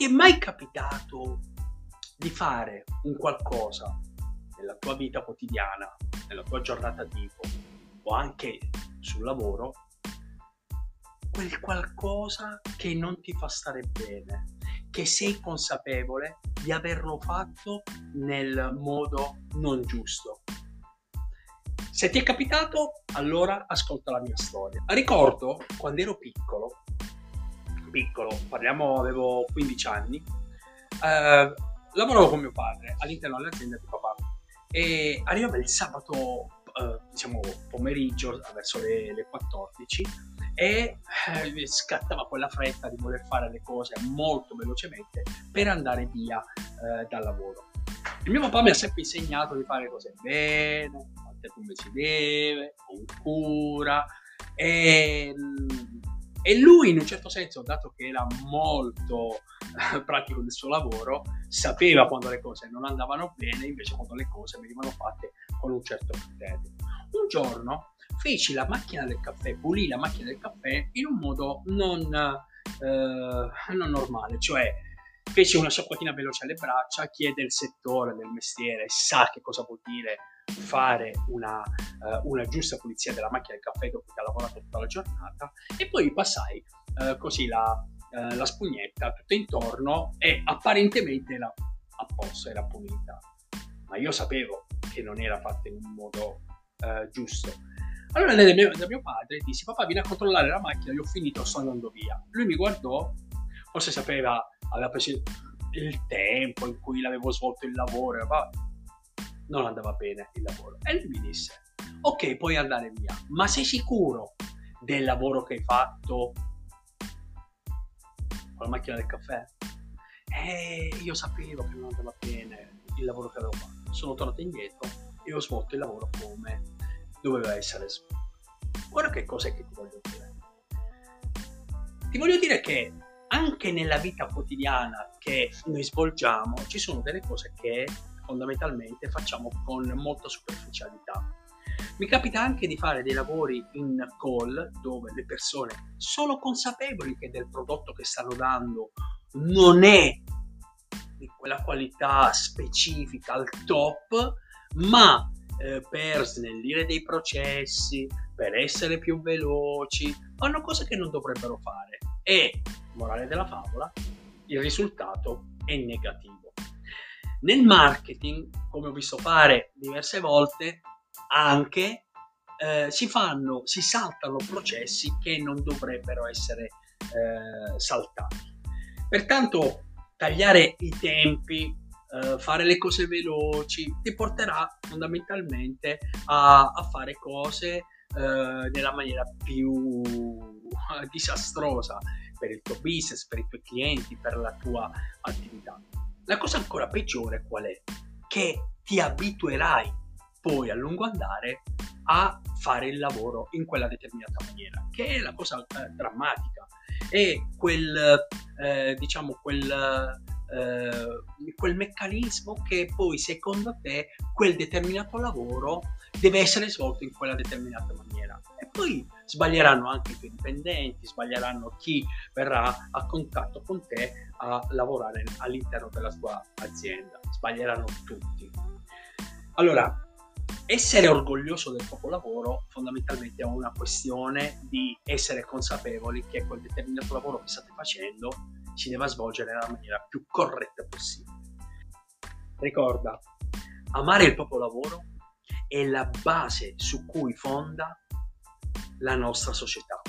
Ti è mai capitato di fare un qualcosa nella tua vita quotidiana, nella tua giornata tipo o anche sul lavoro, quel qualcosa che non ti fa stare bene, che sei consapevole di averlo fatto nel modo non giusto. Se ti è capitato, allora ascolta la mia storia. Ricordo quando ero piccolo, piccolo, parliamo, avevo 15 anni, eh, lavoravo con mio padre all'interno dell'azienda di papà e arrivava il sabato, eh, diciamo, pomeriggio, verso le, le 14 e eh, scattava quella fretta di voler fare le cose molto velocemente per andare via eh, dal lavoro. Il mio papà mi ha sempre insegnato di fare cose bene, fatte come si deve, con cura e e lui, in un certo senso, dato che era molto eh, pratico del suo lavoro, sapeva quando le cose non andavano bene, invece quando le cose venivano fatte con un certo criterio. Un giorno feci la macchina del caffè, pulì la macchina del caffè in un modo non, eh, non normale, cioè feci una sciacquatina veloce alle braccia, chi è del settore, del mestiere, sa che cosa vuol dire fare una, uh, una, giusta pulizia della macchina del caffè dopo che ha lavorato tutta la giornata e poi passai uh, così la, uh, la, spugnetta tutto intorno e apparentemente era a posto, era pulita. Ma io sapevo che non era fatta in un modo giusto. Allora da mio, da mio padre dissi papà vieni a controllare la macchina, io ho finito, sto andando via. Lui mi guardò, forse sapeva, aveva preso il tempo in cui l'avevo svolto il lavoro, ma non andava bene il lavoro. E lui mi disse, ok, puoi andare via, ma sei sicuro del lavoro che hai fatto con la macchina del caffè? E io sapevo che non andava bene il lavoro che avevo fatto. Sono tornato indietro e ho svolto il lavoro come doveva essere svolto. Ora che cos'è che ti voglio dire? Ti voglio dire che anche nella vita quotidiana che noi svolgiamo ci sono delle cose che fondamentalmente facciamo con molta superficialità. Mi capita anche di fare dei lavori in call dove le persone sono consapevoli che del prodotto che stanno dando non è di quella qualità specifica al top, ma eh, per snellire dei processi, per essere più veloci, fanno cose che non dovrebbero fare. E, morale della favola, il risultato è negativo. Nel marketing, come ho visto fare diverse volte, anche eh, si fanno, si saltano processi che non dovrebbero essere eh, saltati. Pertanto, tagliare i tempi, eh, fare le cose veloci, ti porterà fondamentalmente a, a fare cose eh, nella maniera più disastrosa per il tuo business, per i tuoi clienti, per la tua attività. La cosa ancora peggiore qual è? Che ti abituerai poi a lungo andare a fare il lavoro in quella determinata maniera, che è la cosa eh, drammatica. E quel, eh, diciamo, quel, eh, quel meccanismo che poi secondo te quel determinato lavoro deve essere svolto in quella determinata maniera. E poi sbaglieranno anche i tuoi dipendenti, sbaglieranno chi verrà a contatto con te a lavorare all'interno della tua azienda, sbaglieranno tutti. Allora, essere orgoglioso del proprio lavoro fondamentalmente è una questione di essere consapevoli che quel determinato lavoro che state facendo si deve svolgere nella maniera più corretta possibile. Ricorda, amare il proprio lavoro è la base su cui fonda la nostra società.